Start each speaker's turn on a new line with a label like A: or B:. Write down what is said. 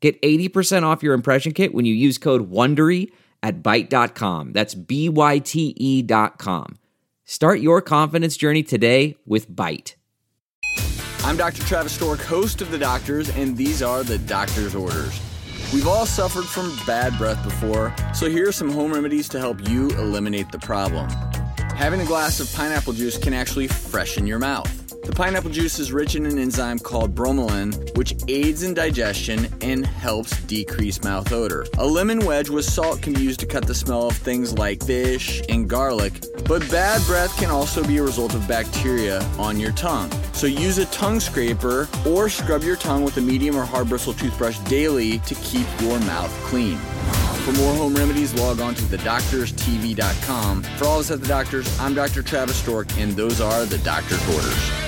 A: Get 80% off your impression kit when you use code WONDERY at Byte.com. That's B-Y-T-E dot com. Start your confidence journey today with Byte.
B: I'm Dr. Travis Stork, host of The Doctors, and these are the Doctor's Orders. We've all suffered from bad breath before, so here are some home remedies to help you eliminate the problem. Having a glass of pineapple juice can actually freshen your mouth. The pineapple juice is rich in an enzyme called bromelain, which aids in digestion and helps decrease mouth odor. A lemon wedge with salt can be used to cut the smell of things like fish and garlic, but bad breath can also be a result of bacteria on your tongue. So use a tongue scraper or scrub your tongue with a medium or hard bristle toothbrush daily to keep your mouth clean. For more home remedies, log on to thedoctorstv.com. For all of us at The Doctors, I'm Dr. Travis Stork, and those are the Doctor's Orders.